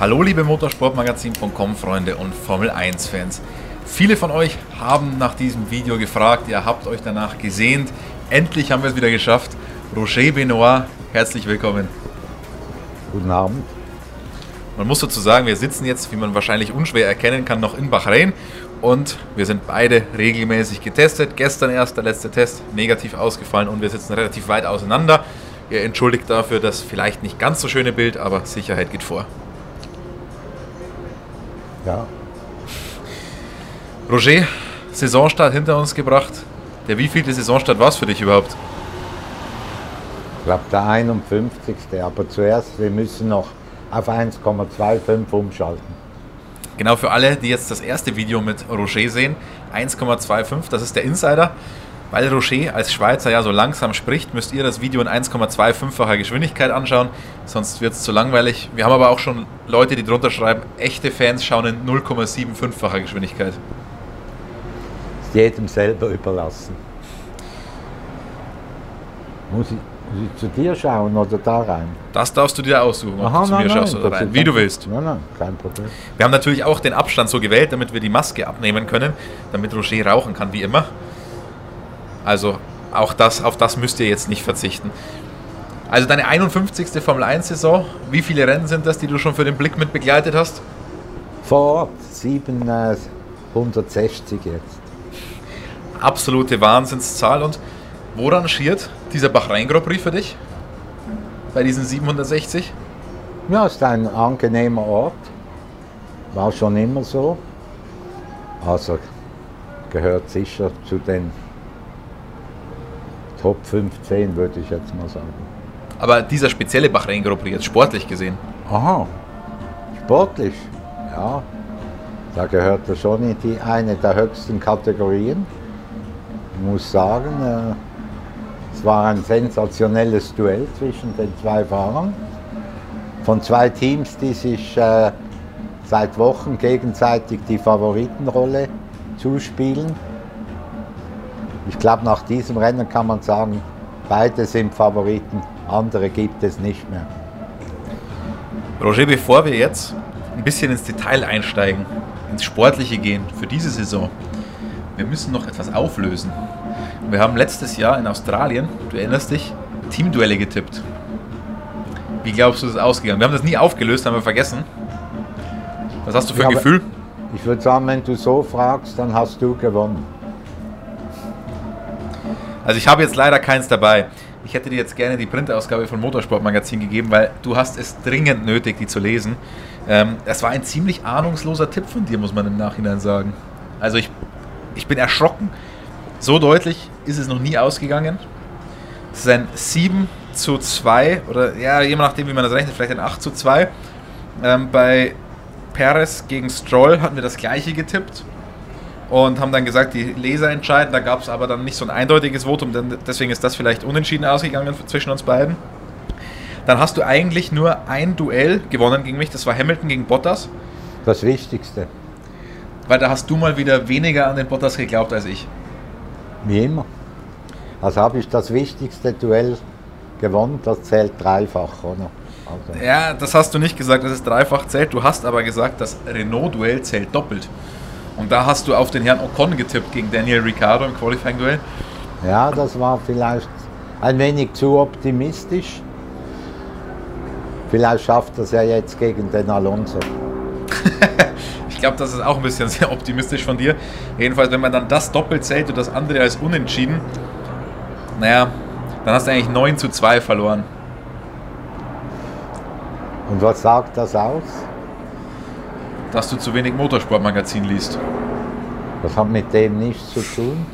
Hallo liebe Motorsportmagazin.com Freunde und Formel 1 Fans. Viele von euch haben nach diesem Video gefragt, ihr habt euch danach gesehnt. Endlich haben wir es wieder geschafft. Roger Benoit, herzlich willkommen. Guten Abend. Man muss dazu sagen, wir sitzen jetzt, wie man wahrscheinlich unschwer erkennen kann, noch in Bahrain und wir sind beide regelmäßig getestet. Gestern erst der letzte Test negativ ausgefallen und wir sitzen relativ weit auseinander. Ihr entschuldigt dafür das vielleicht nicht ganz so schöne Bild, aber Sicherheit geht vor. Ja, Roger, Saisonstart hinter uns gebracht. Der wievielte Saisonstart war es für dich überhaupt? ich glaube der 51. Aber zuerst, wir müssen noch auf 1,25 umschalten. Genau für alle, die jetzt das erste Video mit Roger sehen, 1,25, das ist der Insider. Weil Roger als Schweizer ja so langsam spricht, müsst ihr das Video in 1,25facher Geschwindigkeit anschauen, sonst wird es zu langweilig. Wir haben aber auch schon Leute, die drunter schreiben, echte Fans schauen in 0,75facher Geschwindigkeit. Ist jedem selber überlassen. Muss ich, muss ich zu dir schauen oder da rein? Das darfst du dir aussuchen, ob du zu mir schaust oder das rein, wie du willst. Nein, nein, kein Problem. Wir haben natürlich auch den Abstand so gewählt, damit wir die Maske abnehmen können, damit Roger rauchen kann, wie immer. Also auch das, auf das müsst ihr jetzt nicht verzichten. Also deine 51. Formel 1 Saison, wie viele Rennen sind das, die du schon für den Blick mit begleitet hast? Vor Ort 760 jetzt. Absolute Wahnsinnszahl und wo rangiert dieser Bahrain Grand Prix für dich? Bei diesen 760? Ja, ist ein angenehmer Ort. War schon immer so. Also gehört sicher zu den Top 15, würde ich jetzt mal sagen. Aber dieser spezielle Bahrain Grand Prix jetzt sportlich gesehen, Aha, sportlich, ja. Da gehört er schon in die eine der höchsten Kategorien. Ich muss sagen, äh, es war ein sensationelles Duell zwischen den zwei Fahrern. Von zwei Teams, die sich äh, seit Wochen gegenseitig die Favoritenrolle zuspielen. Ich glaube, nach diesem Rennen kann man sagen, beide sind Favoriten, andere gibt es nicht mehr. Roger, bevor wir jetzt ein bisschen ins Detail einsteigen, ins Sportliche gehen für diese Saison, wir müssen noch etwas auflösen. Wir haben letztes Jahr in Australien, du erinnerst dich, Teamduelle getippt. Wie glaubst du, ist es ausgegangen? Wir haben das nie aufgelöst, haben wir vergessen. Was hast du für ein Ja, Gefühl? Ich würde sagen, wenn du so fragst, dann hast du gewonnen. Also ich habe jetzt leider keins dabei. Ich hätte dir jetzt gerne die Printausgabe von Motorsportmagazin gegeben, weil du hast es dringend nötig, die zu lesen. Ähm, das war ein ziemlich ahnungsloser Tipp von dir, muss man im Nachhinein sagen. Also ich, ich bin erschrocken. So deutlich ist es noch nie ausgegangen. Es ist ein 7 zu 2 oder ja, je nachdem, wie man das rechnet, vielleicht ein 8 zu 2. Ähm, bei Perez gegen Stroll hatten wir das gleiche getippt und haben dann gesagt, die Leser entscheiden. Da gab es aber dann nicht so ein eindeutiges Votum, denn deswegen ist das vielleicht unentschieden ausgegangen zwischen uns beiden. Dann hast du eigentlich nur ein Duell gewonnen gegen mich, das war Hamilton gegen Bottas, Das Wichtigste, weil da hast du mal wieder weniger an den Bottas geglaubt als ich. wie immer. Also habe ich das wichtigste Duell gewonnen, das zählt dreifach, oder? Also, Ja, das hast du nicht gesagt, dass es dreifach zählt. Du hast aber gesagt, das Renault-Duell zählt doppelt. Und da hast du auf den Herrn Ocon getippt gegen Daniel Ricciardo im Qualifying-Duell. ja, das war vielleicht ein wenig zu optimistisch. Vielleicht schafft das ja jetzt gegen den Alonso. Ich glaube, das ist auch ein bisschen sehr optimistisch von dir. Jedenfalls, wenn man dann das doppelt zählt und das andere als unentschieden, naja, dann hast du eigentlich 9 zu 2 verloren. Und was sagt das aus? Dass du zu wenig Motorsportmagazin liest. Das hat mit dem nichts zu tun,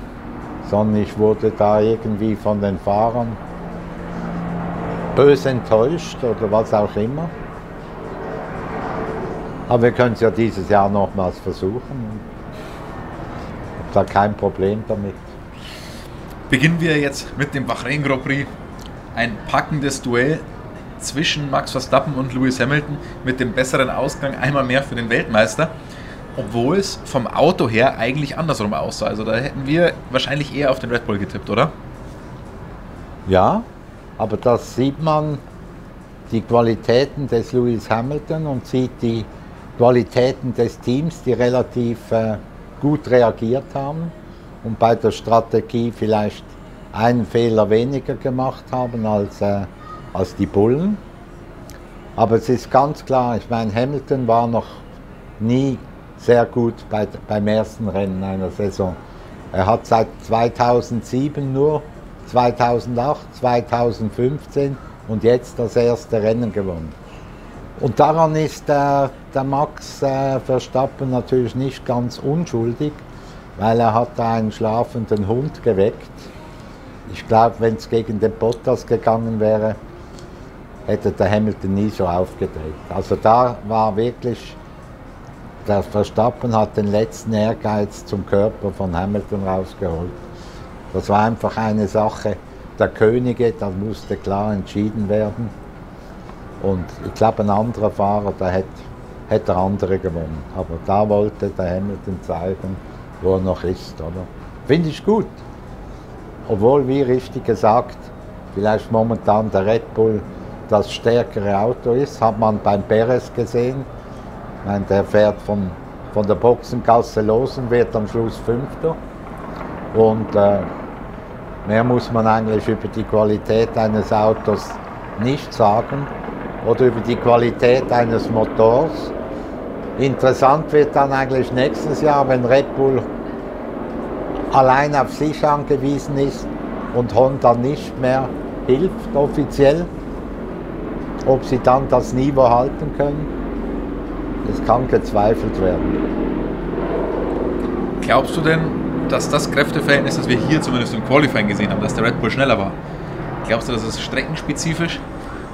sondern ich wurde da irgendwie von den Fahrern böse enttäuscht oder was auch immer. Aber wir können es ja dieses Jahr nochmals versuchen. Ich habe da kein Problem damit. Beginnen wir jetzt mit dem Bahrain Grand Prix. Ein packendes Duell zwischen Max Verstappen und Lewis Hamilton mit dem besseren Ausgang einmal mehr für den Weltmeister. Obwohl es vom Auto her eigentlich andersrum aussah. Also da hätten wir wahrscheinlich eher auf den Red Bull getippt, oder? Ja, aber das sieht man die Qualitäten des Lewis Hamilton und sieht die Qualitäten des Teams, die relativ äh, gut reagiert haben und bei der Strategie vielleicht einen Fehler weniger gemacht haben als, äh, als die Bullen. Aber es ist ganz klar, ich meine, Hamilton war noch nie sehr gut bei, beim ersten Rennen einer Saison. Er hat seit 2007 nur 2008, 2015 und jetzt das erste Rennen gewonnen. Und daran ist der, der Max äh, Verstappen natürlich nicht ganz unschuldig, weil er hat einen schlafenden Hund geweckt. Ich glaube, wenn es gegen den Bottas gegangen wäre, hätte der Hamilton nie so aufgedreht. Also da war wirklich, der Verstappen hat den letzten Ehrgeiz zum Körper von Hamilton rausgeholt. Das war einfach eine Sache der Könige, das musste klar entschieden werden. Und ich glaube, ein anderer Fahrer, der hätte, hätte der andere gewonnen. Aber da wollte der Hamilton zeigen, wo er noch ist. Finde ich gut. Obwohl, wie richtig gesagt, vielleicht momentan der Red Bull das stärkere Auto ist, hat man beim Perez gesehen. Meine, der fährt von, von der Boxengasse los und wird am Schluss Fünfter. Und äh, mehr muss man eigentlich über die Qualität eines Autos nicht sagen oder über die Qualität eines Motors. Interessant wird dann eigentlich nächstes Jahr, wenn Red Bull allein auf sich angewiesen ist und Honda nicht mehr hilft offiziell, ob sie dann das Niveau halten können. Das kann gezweifelt werden. Glaubst du denn, dass das Kräfteverhältnis, das wir hier zumindest im Qualifying gesehen haben, dass der Red Bull schneller war, glaubst du, das ist streckenspezifisch?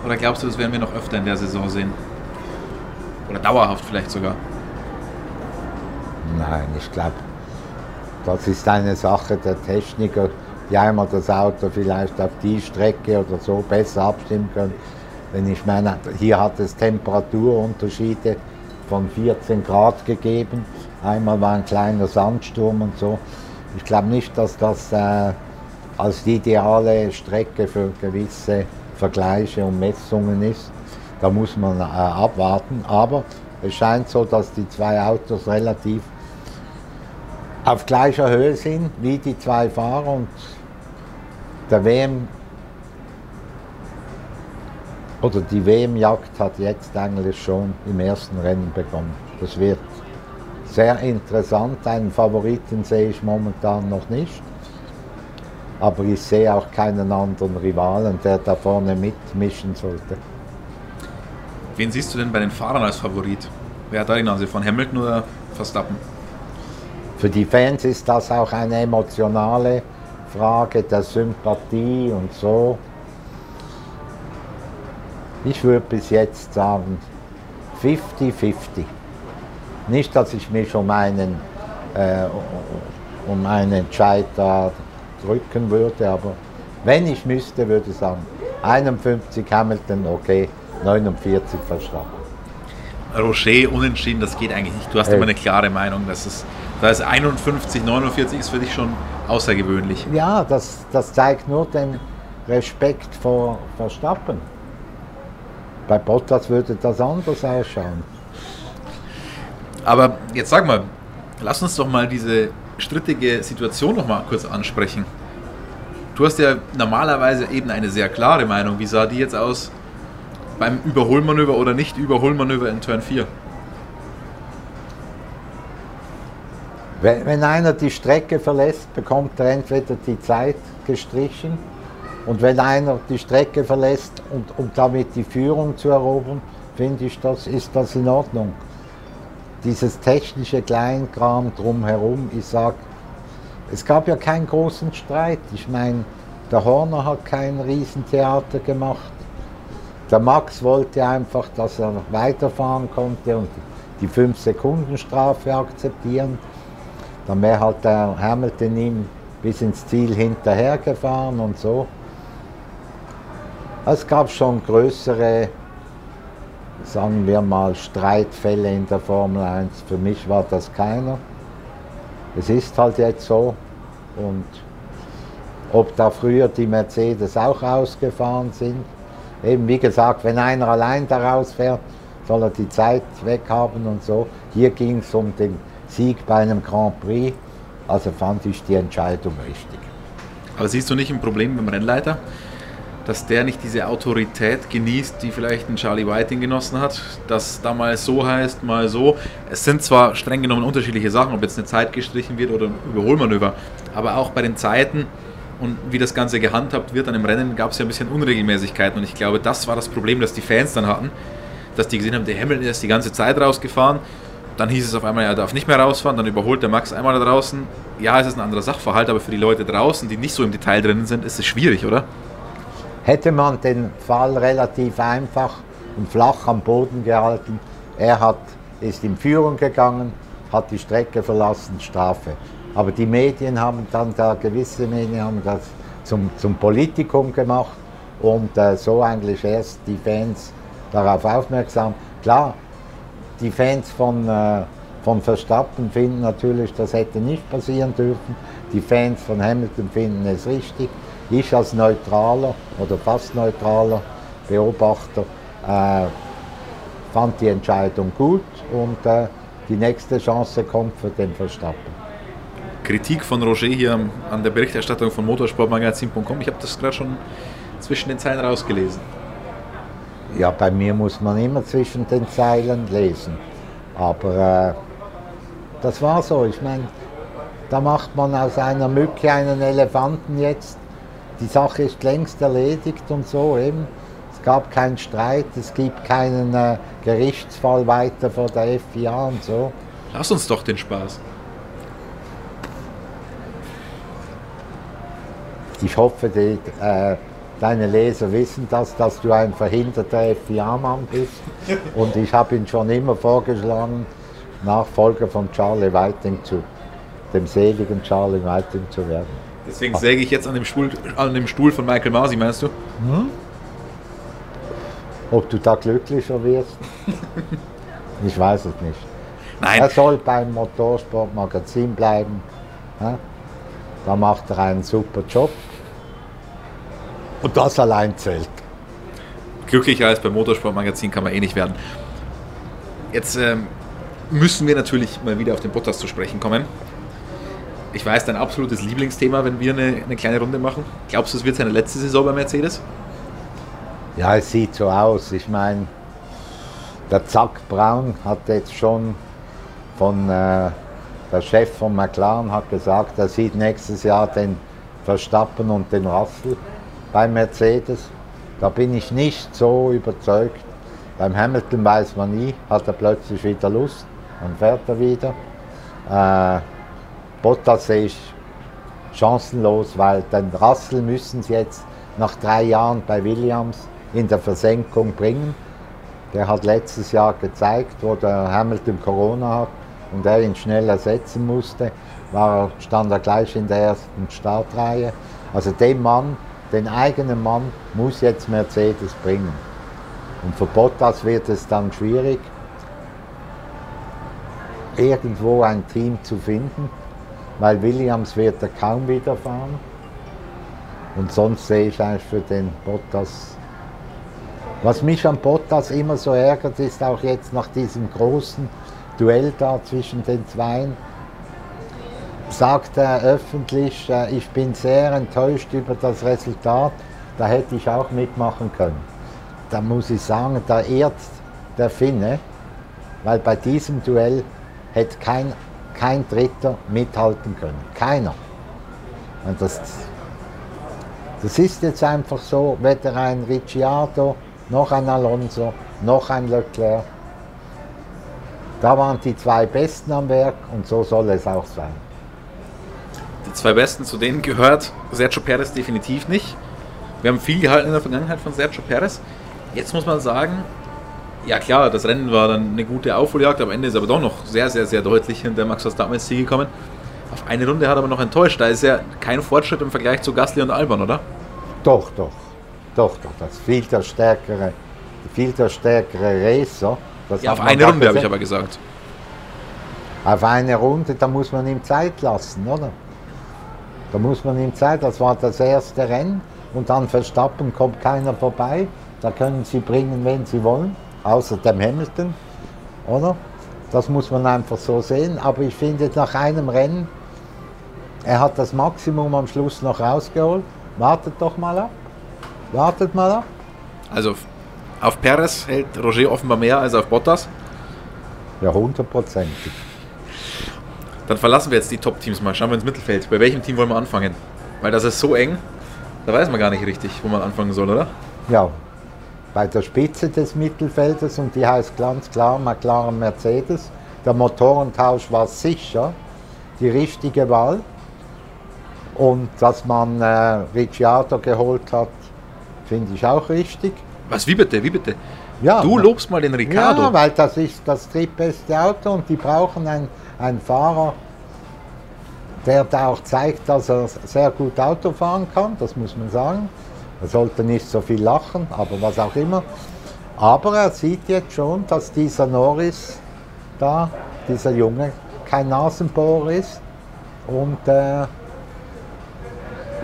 Oder glaubst du, das werden wir noch öfter in der Saison sehen? Oder dauerhaft vielleicht sogar? Nein, ich glaube, das ist eine Sache der Techniker, die einmal das Auto vielleicht auf die Strecke oder so besser abstimmen können. Denn ich meine, hier hat es Temperaturunterschiede von 14 Grad gegeben. Einmal war ein kleiner Sandsturm und so. Ich glaube nicht, dass das äh, als die ideale Strecke für gewisse Vergleiche und Messungen ist. Da muss man äh, abwarten. Aber es scheint so, dass die zwei Autos relativ auf gleicher Höhe sind wie die zwei Fahrer und der WM oder die WM-Jagd hat jetzt eigentlich schon im ersten Rennen begonnen. Das wird sehr interessant. Einen Favoriten sehe ich momentan noch nicht aber ich sehe auch keinen anderen Rivalen, der da vorne mitmischen sollte. Wen siehst du denn bei den Fahrern als Favorit? Wer hat da die Nase von Hamilton oder Verstappen? Für die Fans ist das auch eine emotionale Frage der Sympathie und so. Ich würde bis jetzt sagen 50-50. Nicht, dass ich mich um einen, äh, um einen Entscheid da drücken würde, aber wenn ich müsste, würde ich sagen, 51 Hamilton, okay, 49 Verstappen. Rocher unentschieden, das geht eigentlich nicht. Du hast immer eine klare Meinung. Das ist, da ist 51, 49 ist für dich schon außergewöhnlich. Ja, das, das zeigt nur den Respekt vor Verstappen. Bei Bottas würde das anders ausschauen. Aber jetzt sag mal, lass uns doch mal diese strittige Situation noch mal kurz ansprechen. Du hast ja normalerweise eben eine sehr klare Meinung. Wie sah die jetzt aus beim Überholmanöver oder nicht Überholmanöver in Turn 4? Wenn einer die Strecke verlässt, bekommt er entweder die Zeit gestrichen und wenn einer die Strecke verlässt, und, um damit die Führung zu erobern, finde ich, das ist das in Ordnung dieses technische Kleinkram drumherum, ich sage, es gab ja keinen großen Streit. Ich meine, der Horner hat kein Riesentheater gemacht. Der Max wollte einfach, dass er weiterfahren konnte und die 5-Sekunden-Strafe akzeptieren. Dann wäre halt der Hamilton ihm bis ins Ziel hinterhergefahren und so. Es gab schon größere sagen wir mal, Streitfälle in der Formel 1. Für mich war das keiner. Es ist halt jetzt so. Und ob da früher die Mercedes auch ausgefahren sind, eben wie gesagt, wenn einer allein daraus fährt, soll er die Zeit weghaben und so. Hier ging es um den Sieg bei einem Grand Prix, also fand ich die Entscheidung richtig. Aber siehst du nicht ein Problem beim Rennleiter? Dass der nicht diese Autorität genießt, die vielleicht ein Charlie Whiting genossen hat, dass da mal so heißt, mal so. Es sind zwar streng genommen unterschiedliche Sachen, ob jetzt eine Zeit gestrichen wird oder ein Überholmanöver, aber auch bei den Zeiten und wie das Ganze gehandhabt wird an dem Rennen gab es ja ein bisschen Unregelmäßigkeiten und ich glaube, das war das Problem, das die Fans dann hatten, dass die gesehen haben, der Hamilton ist die ganze Zeit rausgefahren, dann hieß es auf einmal, er darf nicht mehr rausfahren, dann überholt der Max einmal da draußen. Ja, es ist ein anderer Sachverhalt, aber für die Leute draußen, die nicht so im Detail drin sind, ist es schwierig, oder? Hätte man den Fall relativ einfach und flach am Boden gehalten. Er hat, ist in Führung gegangen, hat die Strecke verlassen, Strafe. Aber die Medien haben dann, da gewisse Medien haben das zum, zum Politikum gemacht und äh, so eigentlich erst die Fans darauf aufmerksam. Klar, die Fans von, äh, von Verstappen finden natürlich, das hätte nicht passieren dürfen. Die Fans von Hamilton finden es richtig. Ich als neutraler oder fast neutraler Beobachter äh, fand die Entscheidung gut und äh, die nächste Chance kommt für den Verstappen. Kritik von Roger hier an der Berichterstattung von motorsportmagazin.com. Ich habe das gerade schon zwischen den Zeilen rausgelesen. Ja, bei mir muss man immer zwischen den Zeilen lesen. Aber äh, das war so. Ich meine, da macht man aus einer Mücke einen Elefanten jetzt die Sache ist längst erledigt und so eben. Es gab keinen Streit, es gibt keinen äh, Gerichtsfall weiter vor der FIA und so. Lass uns doch den Spaß. Ich hoffe, die, äh, deine Leser wissen das, dass du ein verhinderter FIA-Mann bist. Und ich habe ihn schon immer vorgeschlagen, Nachfolger von Charlie Whiting zu, dem seligen Charlie Whiting zu werden. Deswegen säge ich jetzt an dem, Stuhl, an dem Stuhl von Michael Masi, meinst du? Hm? Ob du da glücklicher wirst? ich weiß es nicht. Nein. Er soll beim Motorsportmagazin bleiben. Da macht er einen super Job. Und das allein zählt. Glücklicher als beim Motorsportmagazin kann man eh nicht werden. Jetzt ähm, müssen wir natürlich mal wieder auf den Bottas zu sprechen kommen ich weiß, dein absolutes Lieblingsthema, wenn wir eine, eine kleine Runde machen. Glaubst du, es wird seine letzte Saison bei Mercedes? Ja, es sieht so aus. Ich meine, der Zack Brown hat jetzt schon von äh, der Chef von McLaren hat gesagt, er sieht nächstes Jahr den Verstappen und den Russell bei Mercedes. Da bin ich nicht so überzeugt. Beim Hamilton weiß man nie, hat er plötzlich wieder Lust und fährt er wieder. Äh, Bottas ich chancenlos, weil den Russell müssen sie jetzt nach drei Jahren bei Williams in der Versenkung bringen. Der hat letztes Jahr gezeigt, wo der Hamilton Corona hat und er ihn schnell ersetzen musste, war, stand er gleich in der ersten Startreihe. Also den Mann, den eigenen Mann, muss jetzt Mercedes bringen. Und für Bottas wird es dann schwierig, irgendwo ein Team zu finden, weil Williams wird er kaum wieder fahren. Und sonst sehe ich eigentlich für den Bottas. Was mich an Bottas immer so ärgert, ist auch jetzt nach diesem großen Duell da zwischen den Zweien, sagt er öffentlich, äh, ich bin sehr enttäuscht über das Resultat, da hätte ich auch mitmachen können. Da muss ich sagen, da ehrt der Finne, weil bei diesem Duell hätte kein kein Dritter mithalten können. Keiner. Und das, das ist jetzt einfach so, weder ein Ricciardo, noch ein Alonso, noch ein Leclerc. Da waren die zwei Besten am Werk und so soll es auch sein. Die zwei Besten, zu denen gehört Sergio Perez definitiv nicht. Wir haben viel gehalten in der Vergangenheit von Sergio Perez. Jetzt muss man sagen, ja klar, das Rennen war dann eine gute Aufholjagd, am Ende ist aber doch noch sehr, sehr, sehr deutlich hinter Max Verstappen ins Ziel gekommen. Auf eine Runde hat er aber noch enttäuscht. Da ist ja kein Fortschritt im Vergleich zu Gasly und Albon, oder? Doch, doch. Doch, doch. Das viel der stärkere, viel der stärkere Racer. ja, auf eine Runde habe ich aber gesagt. Auf eine Runde, da muss man ihm Zeit lassen, oder? Da muss man ihm Zeit, das war das erste Rennen und dann Verstappen kommt keiner vorbei Da können sie bringen, wenn sie wollen, außer dem Hamilton, oder? Das muss man einfach so sehen. Aber ich finde, nach einem Rennen, er hat das Maximum am Schluss noch rausgeholt. Wartet doch mal ab. Wartet mal ab. Also auf Perez hält Roger offenbar mehr als auf Bottas. Ja, hundertprozentig. Dann verlassen wir jetzt die Top-Teams mal. Schauen wir ins Mittelfeld. Bei welchem Team wollen wir anfangen? Weil das ist so eng, da weiß man gar nicht richtig, wo man anfangen soll, oder? Ja, bei der Spitze des Mittelfeldes und die heißt ganz klar McLaren Mercedes. Der Motorentausch war sicher die richtige Wahl. Und dass man äh, Ricciardo geholt hat, finde ich auch richtig. Was, wie bitte, wie bitte? Ja, Du lobst mal den Ricardo. Ja, weil das ist das drittbeste Auto und die brauchen einen, einen Fahrer, der da auch zeigt, dass er sehr gut Auto fahren kann, das muss man sagen. Er sollte nicht so viel lachen, aber was auch immer. Aber er sieht jetzt schon, dass dieser Norris da, dieser Junge, kein Nasenbohrer ist. Und äh,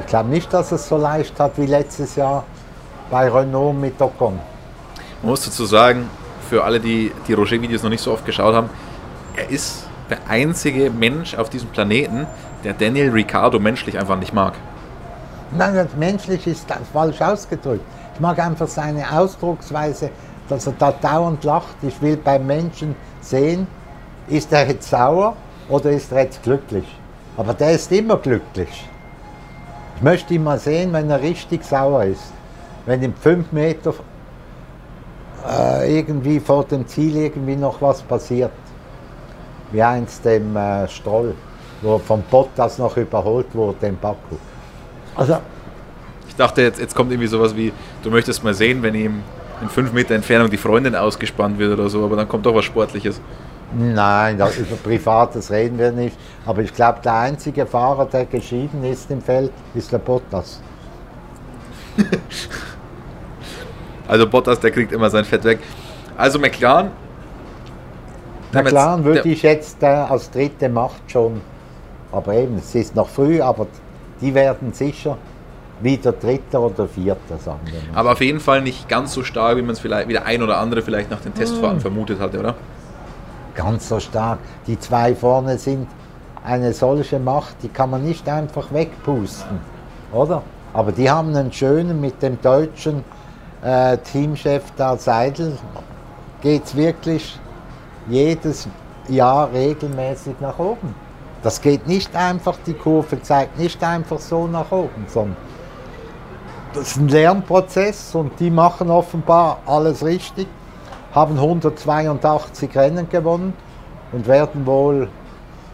ich glaube nicht, dass es so leicht hat wie letztes Jahr bei Renault mit Ocon. Man muss dazu sagen, für alle, die die Roger-Videos noch nicht so oft geschaut haben, er ist der einzige Mensch auf diesem Planeten, der Daniel Ricciardo menschlich einfach nicht mag. Nein, menschlich ist falsch ausgedrückt. Ich mag einfach seine Ausdrucksweise, dass er da dauernd lacht. Ich will beim Menschen sehen, ist er jetzt sauer oder ist er jetzt glücklich. Aber der ist immer glücklich. Ich möchte ihn mal sehen, wenn er richtig sauer ist. Wenn ihm fünf Meter äh, irgendwie vor dem Ziel irgendwie noch was passiert. Wie einst dem äh, Stroll, wo von Bottas noch überholt wurde im Baku. Also Ich dachte, jetzt, jetzt kommt irgendwie sowas wie, du möchtest mal sehen, wenn ihm in fünf Meter Entfernung die Freundin ausgespannt wird oder so, aber dann kommt doch was Sportliches. Nein, das, über Privates reden wir nicht. Aber ich glaube, der einzige Fahrer, der geschieden ist im Feld, ist der Bottas. Also Bottas, der kriegt immer sein Fett weg. Also McLaren. Jetzt- klar, würde ich jetzt äh, als dritte Macht schon. Aber eben, es ist noch früh, aber die werden sicher wieder Dritter oder Vierter, sagen wir mal. Aber auf jeden Fall nicht ganz so stark, wie man es vielleicht, wie der ein oder andere vielleicht nach den Testfahrten vermutet hatte, oder? Ganz so stark. Die zwei vorne sind eine solche Macht, die kann man nicht einfach wegpusten, oder? Aber die haben einen schönen mit dem deutschen äh, Teamchef da Seidel, geht es wirklich jedes Jahr regelmäßig nach oben. Das geht nicht einfach, die Kurve zeigt nicht einfach so nach oben, sondern das ist ein Lernprozess und die machen offenbar alles richtig, haben 182 Rennen gewonnen und werden wohl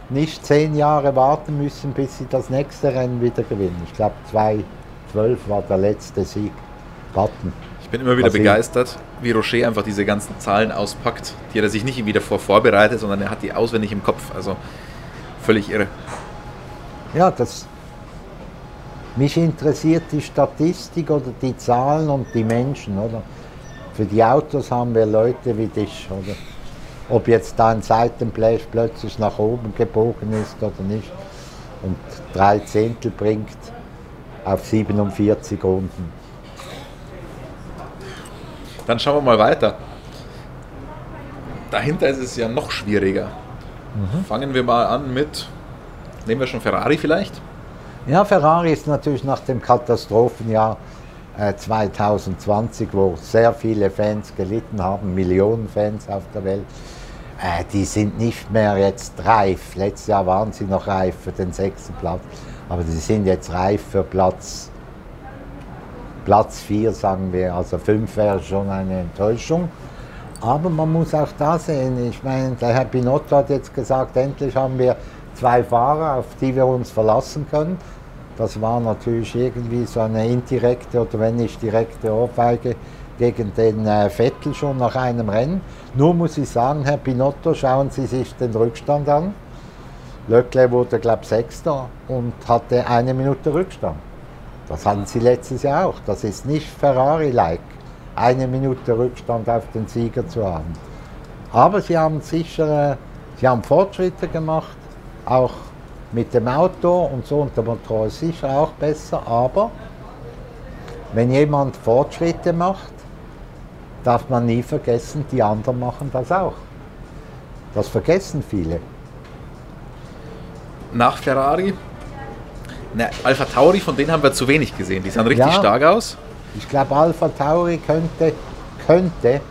nicht zehn Jahre warten müssen, bis sie das nächste Rennen wieder gewinnen. Ich glaube 2012 war der letzte Sieg. Warten. Ich bin immer wieder sie- begeistert, wie Rocher einfach diese ganzen Zahlen auspackt. Die hat er sich nicht davor vorbereitet, sondern er hat die auswendig im Kopf. Also völlig irre. Ja, das. Mich interessiert die Statistik oder die Zahlen und die Menschen, oder? Für die Autos haben wir Leute wie dich, oder? Ob jetzt da ein Seitenblech plötzlich nach oben gebogen ist oder nicht und drei Zehntel bringt auf 47 Runden. Dann schauen wir mal weiter. Dahinter ist es ja noch schwieriger. Fangen wir mal an mit, nehmen wir schon Ferrari vielleicht? Ja, Ferrari ist natürlich nach dem Katastrophenjahr äh, 2020, wo sehr viele Fans gelitten haben, Millionen Fans auf der Welt, äh, die sind nicht mehr jetzt reif. Letztes Jahr waren sie noch reif für den sechsten Platz, aber sie sind jetzt reif für Platz Platz 4, sagen wir. Also 5 wäre schon eine Enttäuschung. Aber man muss auch da sehen, ich meine, der Herr Binotto hat jetzt gesagt, endlich haben wir zwei Fahrer, auf die wir uns verlassen können. Das war natürlich irgendwie so eine indirekte oder wenn nicht direkte Ohrfeige gegen den äh, Vettel schon nach einem Rennen. Nur muss ich sagen, Herr Binotto, schauen Sie sich den Rückstand an. Leclerc wurde, glaube ich, Sechster und hatte eine Minute Rückstand. Das hatten sie letztes Jahr auch. Das ist nicht Ferrari-like, eine Minute Rückstand auf den Sieger zu haben. Aber sie haben sicher, äh, sie haben Fortschritte gemacht, auch mit dem Auto und so und der Motor ist sicher auch besser. Aber wenn jemand Fortschritte macht, darf man nie vergessen, die anderen machen das auch. Das vergessen viele. Nach Ferrari? Na, Alpha Tauri, von denen haben wir zu wenig gesehen. Die sahen richtig Ja. stark aus. Ich glaube, Alpha Tauri könnte, könnte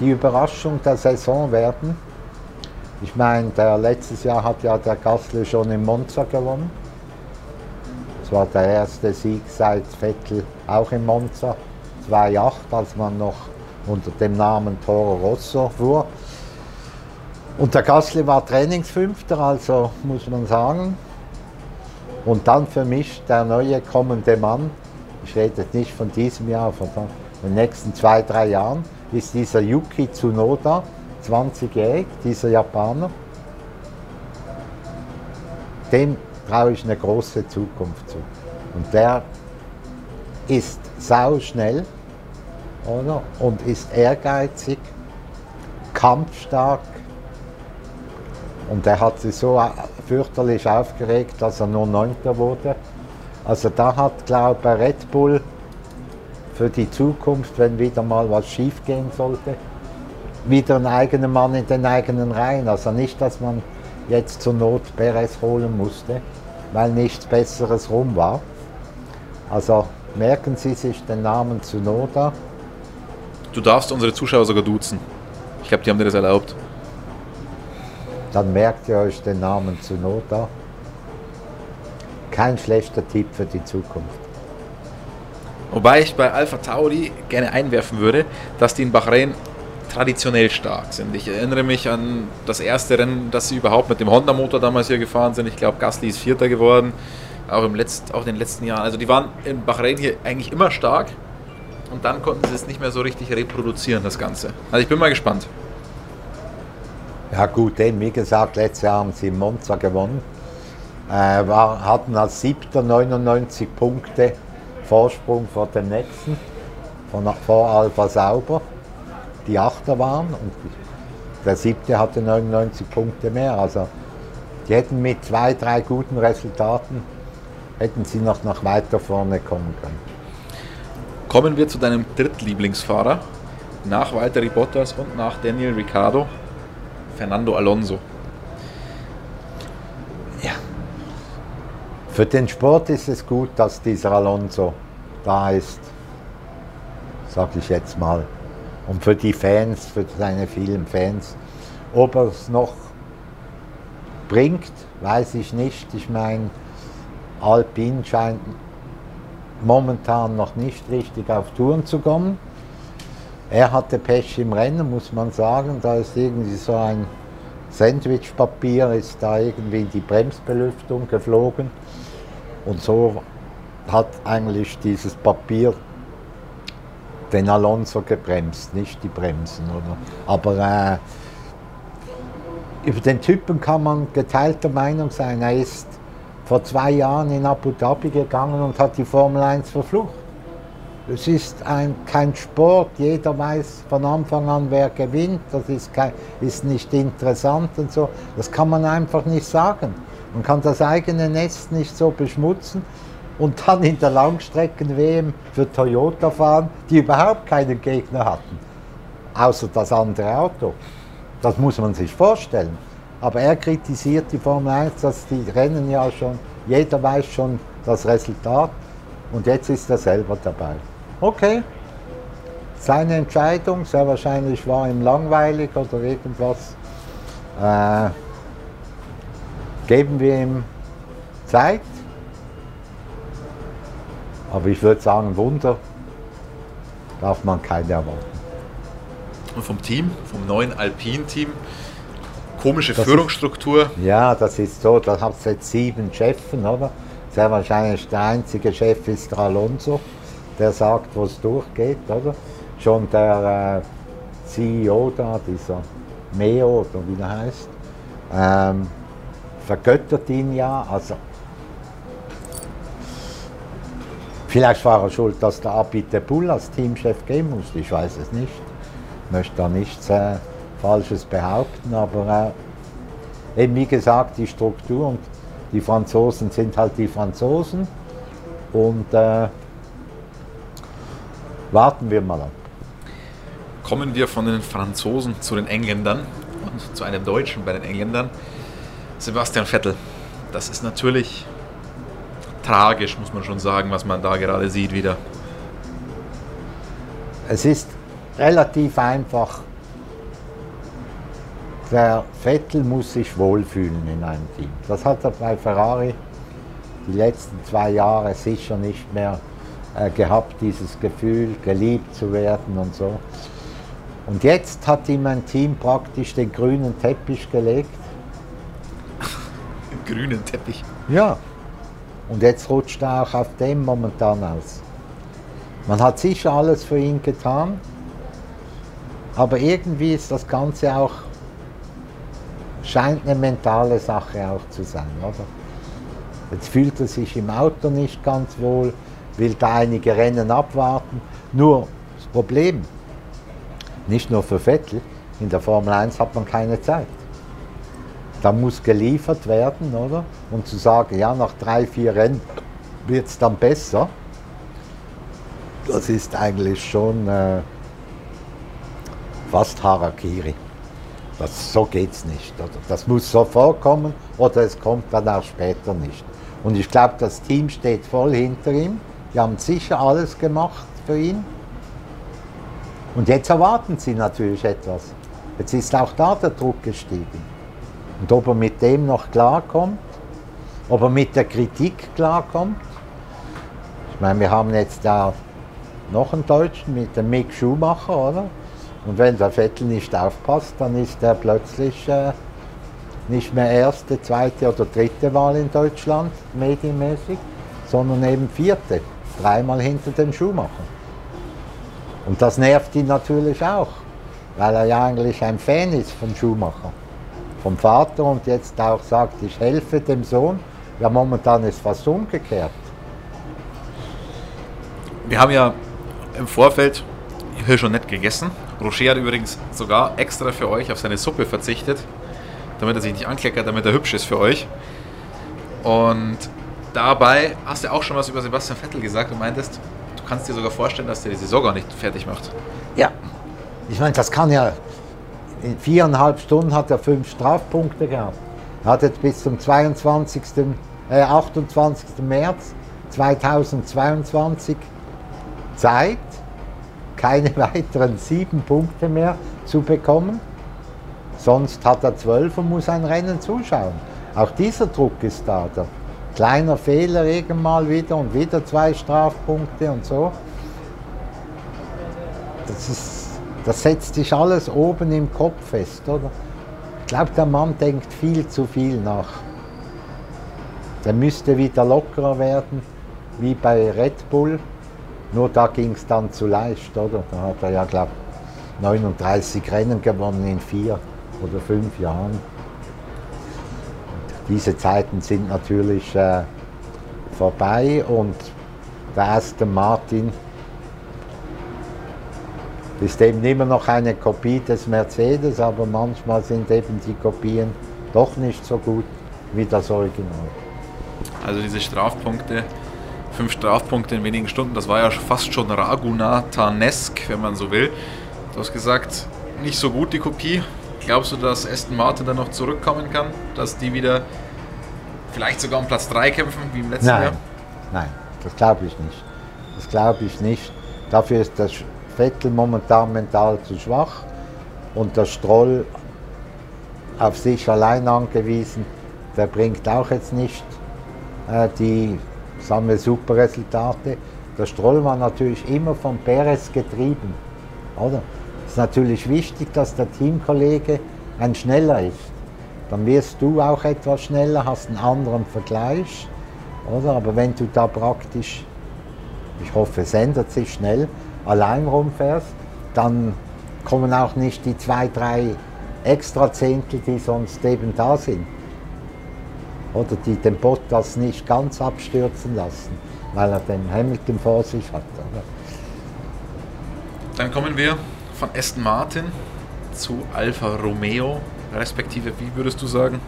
die Überraschung der Saison werden. Ich meine, letztes Jahr hat ja der Gasly schon in Monza gewonnen. Das war der erste Sieg seit Vettel auch in Monza 2.8, als man noch unter dem Namen Toro Rosso fuhr. Und der Gasly war Trainingsfünfter, also muss man sagen. Und dann für mich der neue kommende Mann, ich rede nicht von diesem Jahr, von den nächsten zwei, drei Jahren, ist dieser Yuki Tsunoda, 20-jährig, dieser Japaner. Dem traue ich eine große Zukunft zu. Und der ist sauschnell oder? und ist ehrgeizig, kampfstark. Und er hat sich so fürchterlich aufgeregt, dass er nur Neunter wurde. Also da hat, glaube ich, Red Bull für die Zukunft, wenn wieder mal was schiefgehen sollte, wieder einen eigenen Mann in den eigenen Reihen. Also nicht, dass man jetzt zur Not Perez holen musste, weil nichts Besseres rum war. Also merken Sie sich den Namen Tsunoda. Du darfst unsere Zuschauer sogar duzen. Ich glaube, die haben dir das erlaubt. Dann merkt ihr euch den Namen Tsunoda. Kein schlechter Tipp für die Zukunft. Wobei ich bei Alpha Tauri gerne einwerfen würde, dass die in Bahrain traditionell stark sind. Ich erinnere mich an das erste Rennen, das sie überhaupt mit dem Honda-Motor damals hier gefahren sind. Ich glaube, Gasly ist Vierter geworden, auch, im Letzt, auch in den letzten Jahren. Also die waren in Bahrain hier eigentlich immer stark und dann konnten sie es nicht mehr so richtig reproduzieren, das Ganze. Also ich bin mal gespannt. Ja gut, eben, wie gesagt, letztes Jahr haben sie in Monza gewonnen. Äh, war, hatten als siebter 99 Punkte Vorsprung vor dem nächsten, von, vor Alpha Sauber, die Achter waren. Und der siebte hatte 99 Punkte mehr. Also die hätten mit zwei, drei guten Resultaten, hätten sie noch nach weiter vorne kommen können. Kommen wir zu deinem Drittlieblingsfahrer. Nach Valtteri Bottas und nach Daniel Ricciardo, Fernando Alonso. Für den Sport ist es gut, dass dieser Alonso da ist, sage ich jetzt mal. Und für die Fans, für seine vielen Fans. Ob er es noch bringt, weiß ich nicht. Ich meine, Alpine scheint momentan noch nicht richtig auf Touren zu kommen. Er hatte Pech im Rennen, muss man sagen. Da ist irgendwie so ein Sandwichpapier, ist da irgendwie in die Bremsbelüftung geflogen. Und so hat eigentlich dieses Papier den Alonso gebremst, nicht die Bremsen. Oder? Aber äh, über den Typen kann man geteilter Meinung sein. Er ist vor zwei Jahren in Abu Dhabi gegangen und hat die Formel 1 verflucht. Es ist ein, kein Sport, jeder weiß von Anfang an, wer gewinnt, das ist, kein, ist nicht interessant und so. Das kann man einfach nicht sagen. Man kann das eigene Nest nicht so beschmutzen und dann in der Langstrecken-WM für Toyota fahren, die überhaupt keinen Gegner hatten, außer das andere Auto. Das muss man sich vorstellen. Aber er kritisiert die Formel 1, dass die Rennen ja schon, jeder weiß schon das Resultat und jetzt ist er selber dabei. Okay, seine Entscheidung, sehr wahrscheinlich war ihm langweilig oder irgendwas. Äh, geben wir ihm Zeit. Aber ich würde sagen, Wunder darf man keine erwarten. Und vom Team, vom neuen Alpine-Team, komische Das Führungsstruktur. Ja, das ist so, da hat es jetzt sieben Chefen, oder? Sehr wahrscheinlich der einzige Chef ist der Alonso, der sagt, wo es durchgeht, oder? Schon der äh, CEO da, dieser Meo, oder wie der heißt, ähm, vergöttert ihn ja. Also, vielleicht war er schuld, dass der Abite Bull als Teamchef gehen musste, ich weiß es nicht. Ich möchte da nichts äh, Falsches behaupten, aber äh, eben wie gesagt, die Struktur und die Franzosen sind halt die Franzosen und äh, warten wir mal ab. kommen wir von den Franzosen zu den Engländern und zu einem Deutschen bei den Engländern. Sebastian Vettel. Das ist natürlich tragisch, muss man schon sagen, was man da gerade sieht wieder. Es ist relativ einfach. Der Vettel muss sich wohlfühlen in einem Team. Das hat er bei Ferrari die letzten zwei Jahre sicher nicht mehr gehabt, dieses Gefühl, geliebt zu werden und so. Und jetzt hat ihm ein Team praktisch den grünen Teppich gelegt. grünen Teppich? Ja. Und jetzt rutscht er auch auf dem momentan aus. Man hat sicher alles für ihn getan, aber irgendwie ist das Ganze auch, scheint eine mentale Sache auch zu sein, oder? Jetzt fühlt er sich im Auto nicht ganz wohl, will da einige Rennen abwarten. Nur das Problem, nicht nur für Vettel, in der Formel 1 hat man keine Zeit. Da muss geliefert werden, oder? Und zu sagen, ja, nach drei, vier Rennen wird es dann besser, das ist eigentlich schon äh, fast Harakiri. Das, so es nicht. Oder? Das muss so vorkommen oder es kommt dann auch später nicht. Und ich glaube, das Team steht voll hinter ihm. Die haben sicher alles gemacht für ihn. Und jetzt erwarten sie natürlich etwas. Jetzt ist auch da der Druck gestiegen. Und ob er mit dem noch klarkommt, ob er mit der Kritik klarkommt. Ich meine, wir haben jetzt da noch einen Deutschen mit dem Mick Schumacher, oder? Und wenn der Vettel nicht aufpasst, dann ist er plötzlich äh, nicht mehr erste, zweite oder dritte Wahl in Deutschland, medienmäßig, sondern eben vierte dreimal hinter dem Schuhmacher. Und das nervt ihn natürlich auch, weil er ja eigentlich ein Fan ist vom Schuhmacher, vom Vater und jetzt auch sagt, ich helfe dem Sohn. Ja, momentan ist fast umgekehrt. Wir haben ja im Vorfeld hier schon nett gegessen. Rocher hat übrigens sogar extra für euch auf seine Suppe verzichtet, damit er sich nicht ankleckert, damit er hübsch ist für euch. Und dabei hast du auch schon was über Sebastian Vettel gesagt und meintest, du kannst dir sogar vorstellen, dass der die Saison gar nicht fertig macht. Ja, ich meine, das kann ja. In viereinhalb Stunden hat er fünf Strafpunkte gehabt. Er hat jetzt bis zum 22. Äh, 28. März 2022 Zeit, keine weiteren sieben Punkte mehr zu bekommen. Sonst hat er zwölf und muss ein Rennen zuschauen. Auch dieser Druck ist da. Der kleiner Fehler irgendwann wieder und wieder zwei Strafpunkte und so. Das, ist, das setzt sich alles oben im Kopf fest, oder? Ich glaube, der Mann denkt viel zu viel nach. Der müsste wieder lockerer werden, wie bei Red Bull. Nur da ging es dann zu leicht, oder? Da hat er ja, glaube ich, 39 Rennen gewonnen in vier oder fünf Jahren diese Zeiten sind natürlich äh, vorbei und der Aston Martin ist eben immer noch eine Kopie des Mercedes, aber manchmal sind eben die Kopien doch nicht so gut wie das Original. Also diese Strafpunkte, fünf Strafpunkte in wenigen Stunden, das war ja fast schon Ragunatanesk, wenn man so will. Du hast gesagt, nicht so gut die Kopie. Glaubst du, dass Aston Martin dann noch zurückkommen kann? Dass die wieder vielleicht sogar um Platz 3 kämpfen, wie im letzten nein, Jahr? Nein, das glaube ich nicht. Das glaube ich nicht. Dafür ist der Vettel momentan mental zu schwach und der Stroll auf sich allein angewiesen. Der bringt auch jetzt nicht äh, die sagen wir, super Resultate. Der Stroll war natürlich immer von Perez getrieben. Oder? Ist natürlich wichtig, dass der Teamkollege ein schneller ist. Dann wirst du auch etwas schneller, hast einen anderen Vergleich. Oder? Aber wenn du da praktisch, ich hoffe, es ändert sich schnell, allein rumfährst, dann kommen auch nicht die zwei, drei extra Zehntel, die sonst eben da sind. Oder die den Bottas nicht ganz abstürzen lassen, weil er den Hamilton vor sich hat. Oder? Dann kommen wir von Aston Martin zu Alfa Romeo, respektive, wie würdest du sagen?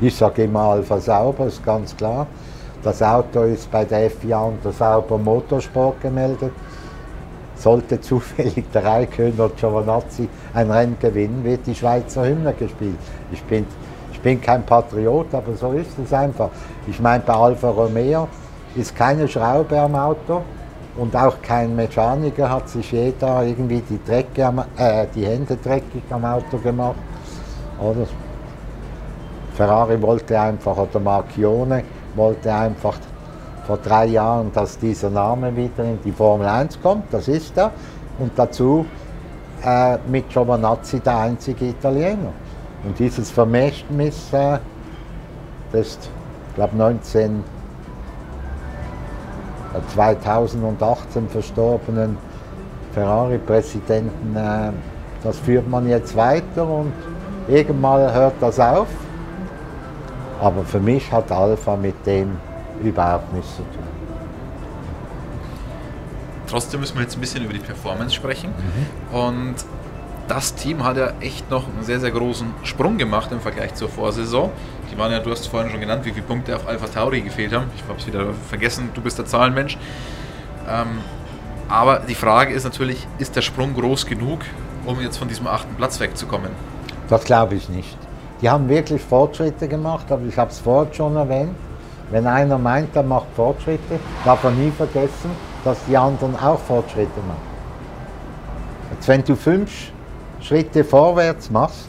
Ich sage immer Alfa Sauber, ist ganz klar. Das Auto ist bei der FIA unter Sauber Motorsport gemeldet. sollte zufällig der Raikön oder Giovanazzi ein Rennen gewinnen, wird die Schweizer Hymne gespielt. Ich bin, ich bin kein Patriot, aber so ist es einfach. Ich meine, bei Alfa Romeo ist keine Schraube am Auto und auch kein Mechaniker hat sich jeder irgendwie die, Drecke am, äh, die Hände dreckig am Auto gemacht. Oder? Ferrari wollte einfach, oder Marchione wollte einfach vor drei Jahren, dass dieser Name wieder in die Formel 1 kommt, das ist er. Und dazu äh, mit Giovanazzi der einzige Italiener. Und dieses Vermächtnis äh, des, ich glaube 19, 2018 verstorbenen Ferrari-Präsidenten, äh, das führt man jetzt weiter und irgendwann hört das auf. Aber für mich hat Alpha mit dem überhaupt nichts zu tun. Trotzdem müssen wir jetzt ein bisschen über die Performance sprechen. Mhm. Und das Team hat ja echt noch einen sehr, sehr großen Sprung gemacht im Vergleich zur Vorsaison. Waren ja, du hast vorhin schon genannt, wie viele Punkte auf Alpha Tauri gefehlt haben. Ich habe es wieder vergessen, du bist der Zahlenmensch. Ähm, aber die Frage ist natürlich, ist der Sprung groß genug, um jetzt von diesem achten Platz wegzukommen? Das glaube ich nicht. Die haben wirklich Fortschritte gemacht, aber ich habe es vorhin schon erwähnt. Wenn einer meint, er macht Fortschritte, darf er nie vergessen, dass die anderen auch Fortschritte machen. Jetzt, wenn du fünf Schritte vorwärts machst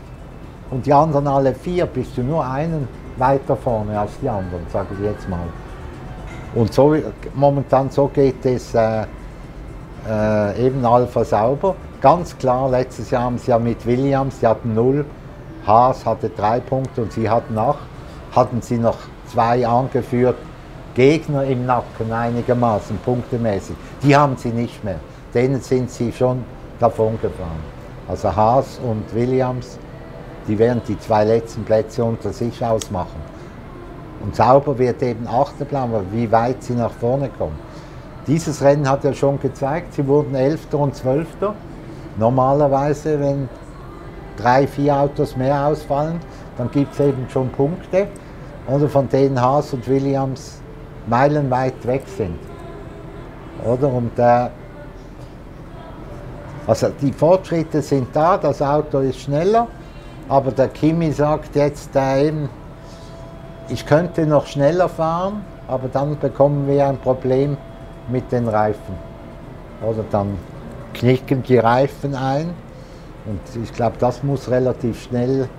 und die anderen alle vier, bist du nur einen weiter vorne als die anderen, sage ich jetzt mal. Und so momentan so geht es äh, äh, eben Alpha sauber. Ganz klar, letztes Jahr haben sie ja mit Williams, die hatten null, Haas hatte drei Punkte und sie hatten acht, hatten sie noch zwei angeführt, Gegner im Nacken einigermaßen punktemäßig. Die haben sie nicht mehr. Denen sind sie schon davon gefahren. Also Haas und Williams, die werden die zwei letzten Plätze unter sich ausmachen. Und Sauber wird eben Achter bleiben, aber wie weit sie nach vorne kommen. Dieses Rennen hat ja schon gezeigt, sie wurden Elfter und Zwölfter. Normalerweise, wenn drei, vier Autos mehr ausfallen, dann gibt es eben schon Punkte, oder von denen Haas und Williams meilenweit weg sind. Oder? Und äh, also die Fortschritte sind da, das Auto ist schneller, aber der Kimi sagt jetzt äh, eben, ich könnte noch schneller fahren, aber dann bekommen wir ein Problem mit den Reifen. Oder dann knicken die Reifen ein und ich glaube, das muss relativ schnell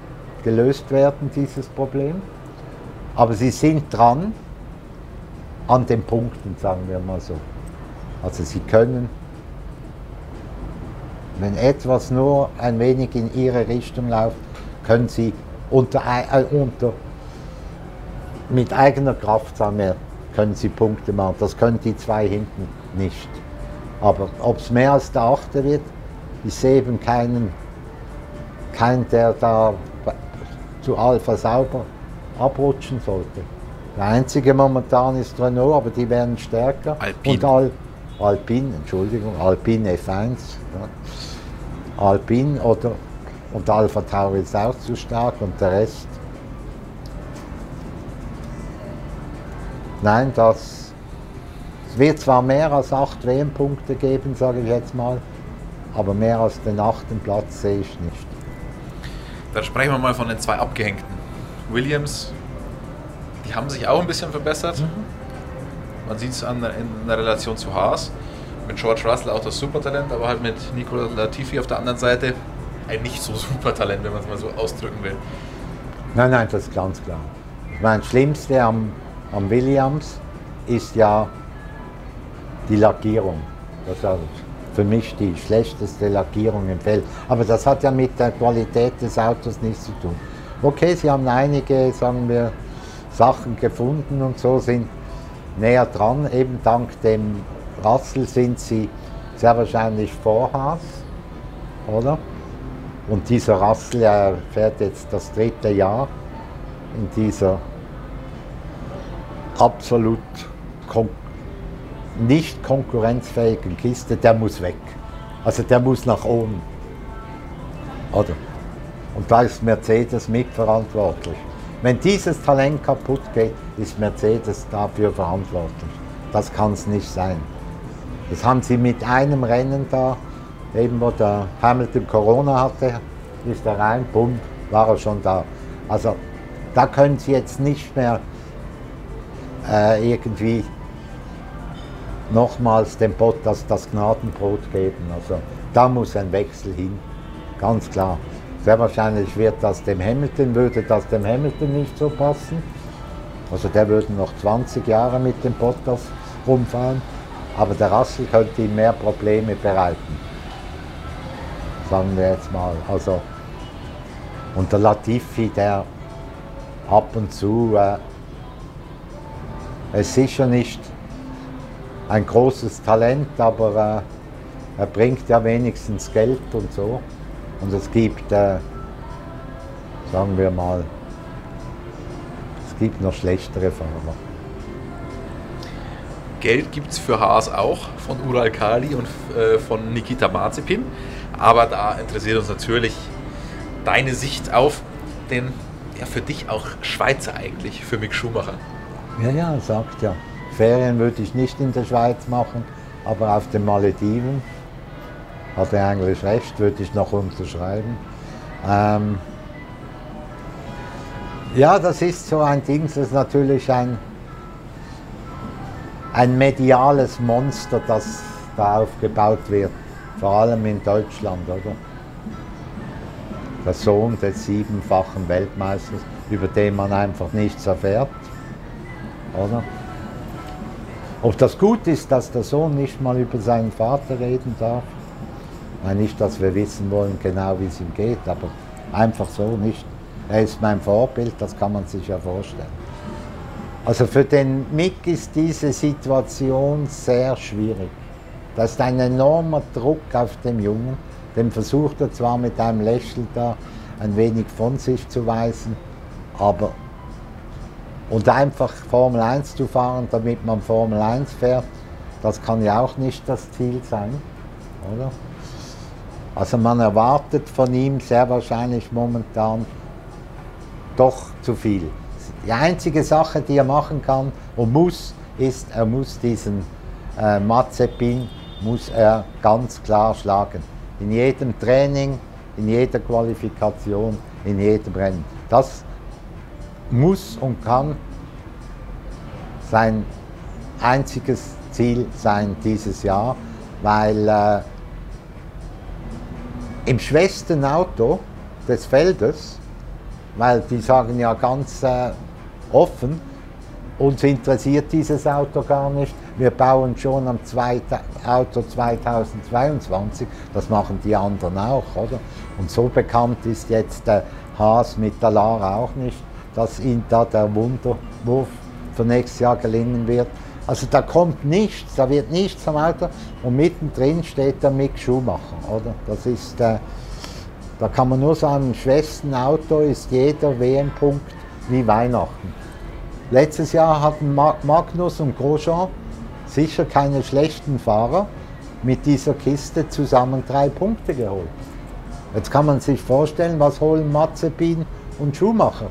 gelöst werden, dieses Problem. Aber sie sind dran an den Punkten, sagen wir mal so. Also sie können wenn etwas nur ein wenig in ihre Richtung läuft, können sie unter, äh, unter mit eigener Kraft sagen wir, können sie Punkte machen. Das können die zwei hinten nicht. Aber ob es mehr als der Achte wird, ich sehe eben keinen, keinen, der da zu Alpha sauber abrutschen sollte. Der einzige momentan ist Renault, aber die werden stärker. Alpine. Und Al Alpine, Entschuldigung, Alpine F1. Ja. Alpine oder und Alpha Tauri ist auch zu stark und der Rest. Nein, das es wird zwar mehr als acht WM-Punkte geben, sage ich jetzt mal, aber mehr als den achten Platz sehe ich nicht. Dann sprechen wir mal von den zwei Abgehängten. Williams, die haben sich auch ein bisschen verbessert. Mhm. Man sieht es in der Relation zu Haas mit George Russell auch das Supertalent, aber halt mit Nicola Latifi auf der anderen Seite ein nicht so super Talent, wenn man es mal so ausdrücken will. Nein, nein, das ist ganz klar. Ich meine, das Schlimmste am, am Williams ist ja die Lackierung. Das ist für mich die schlechteste Lackierung im Feld. Aber das hat ja mit der Qualität des Autos nichts zu tun. Okay, sie haben einige, sagen wir, Sachen gefunden und so sind näher dran, eben dank dem Rassel sind sie sehr wahrscheinlich vor Haas, oder? Und dieser Rassel er fährt jetzt das dritte Jahr in dieser absolut kon nicht konkurrenzfähigen Kiste, der muss weg. Also der muss nach oben. Oder? Und da ist Mercedes mitverantwortlich. Wenn dieses Talent kaputt geht, ist Mercedes dafür verantwortlich. Das kann es nicht sein. Das haben sie mit einem Rennen da, eben wo der Hamilton Corona hatte, ist er rein, bumm, war er schon da. Also da können sie jetzt nicht mehr äh, irgendwie nochmals dem Bottas das Gnadenbrot geben. Also da muss ein Wechsel hin, ganz klar. Sehr wahrscheinlich wird das dem Hamilton, würde das dem Hamilton nicht so passen. Also der würde noch 20 Jahre mit dem Bottas rumfahren, aber der Russell könnte ihm mehr Probleme bereiten. Sagen wir jetzt mal. Also, und der Latifi, der ab und zu äh, ist sicher nicht ein großes Talent, aber äh, er bringt ja wenigstens Geld und so. Und es gibt, äh, sagen wir mal, es gibt noch schlechtere Fahrer. Geld gibt es für Haas auch von Ural Kali und äh, von Nikita Mazepin. Aber da interessiert uns natürlich deine Sicht auf den, ja für dich auch Schweizer eigentlich, für Mick Schumacher. Ja, ja, sagt ja. Ferien würde ich nicht in der Schweiz machen, aber auf den Malediven, hat er eigentlich recht, würde ich noch unterschreiben. Ähm, ja, das ist so ein Ding, das ist natürlich ein, ein mediales Monster, das da aufgebaut wird, vor allem in Deutschland, oder? Der Sohn des siebenfachen Weltmeisters, über den man einfach nichts erfährt, oder? Ob das gut ist, dass der Sohn nicht mal über seinen Vater reden darf, Nein, nicht, dass wir wissen wollen genau, wie es ihm geht, aber einfach so nicht. Er ist mein Vorbild, das kann man sich ja vorstellen. Also für den Mick ist diese Situation sehr schwierig. Da ist ein enormer Druck auf dem Jungen. Den versucht er zwar mit einem Lächeln da ein wenig von sich zu weisen, aber und einfach Formel 1 zu fahren, damit man Formel 1 fährt, das kann ja auch nicht das Ziel sein, oder? Also man erwartet von ihm sehr wahrscheinlich momentan doch zu viel. Die einzige Sache, die er machen kann und muss, ist, er muss diesen äh, Mazepin muss er ganz klar schlagen. In jedem Training, in jeder Qualifikation, in jedem Rennen. Das muss und kann sein einziges Ziel sein dieses Jahr, weil äh, im schwächsten Auto des Feldes, weil die sagen ja ganz äh, offen, uns interessiert dieses Auto gar nicht. Wir bauen schon am zweite Auto 2022. Das machen die anderen auch, oder? Und so bekannt ist jetzt der Haas mit der Lara auch nicht, dass ihnen da der Wunderwurf für nächstes Jahr gelingen wird. Also da kommt nichts, da wird nichts am Auto und mittendrin steht der Mick Schumacher, oder? Das ist, äh, da kann man nur sagen, im schwächsten Auto ist jeder WM-Punkt wie Weihnachten. Letztes Jahr hatten Magnus und Grosjean sicher keine schlechten Fahrer mit dieser Kiste zusammen drei Punkte geholt. Jetzt kann man sich vorstellen, was holen Mazepin und Schumacher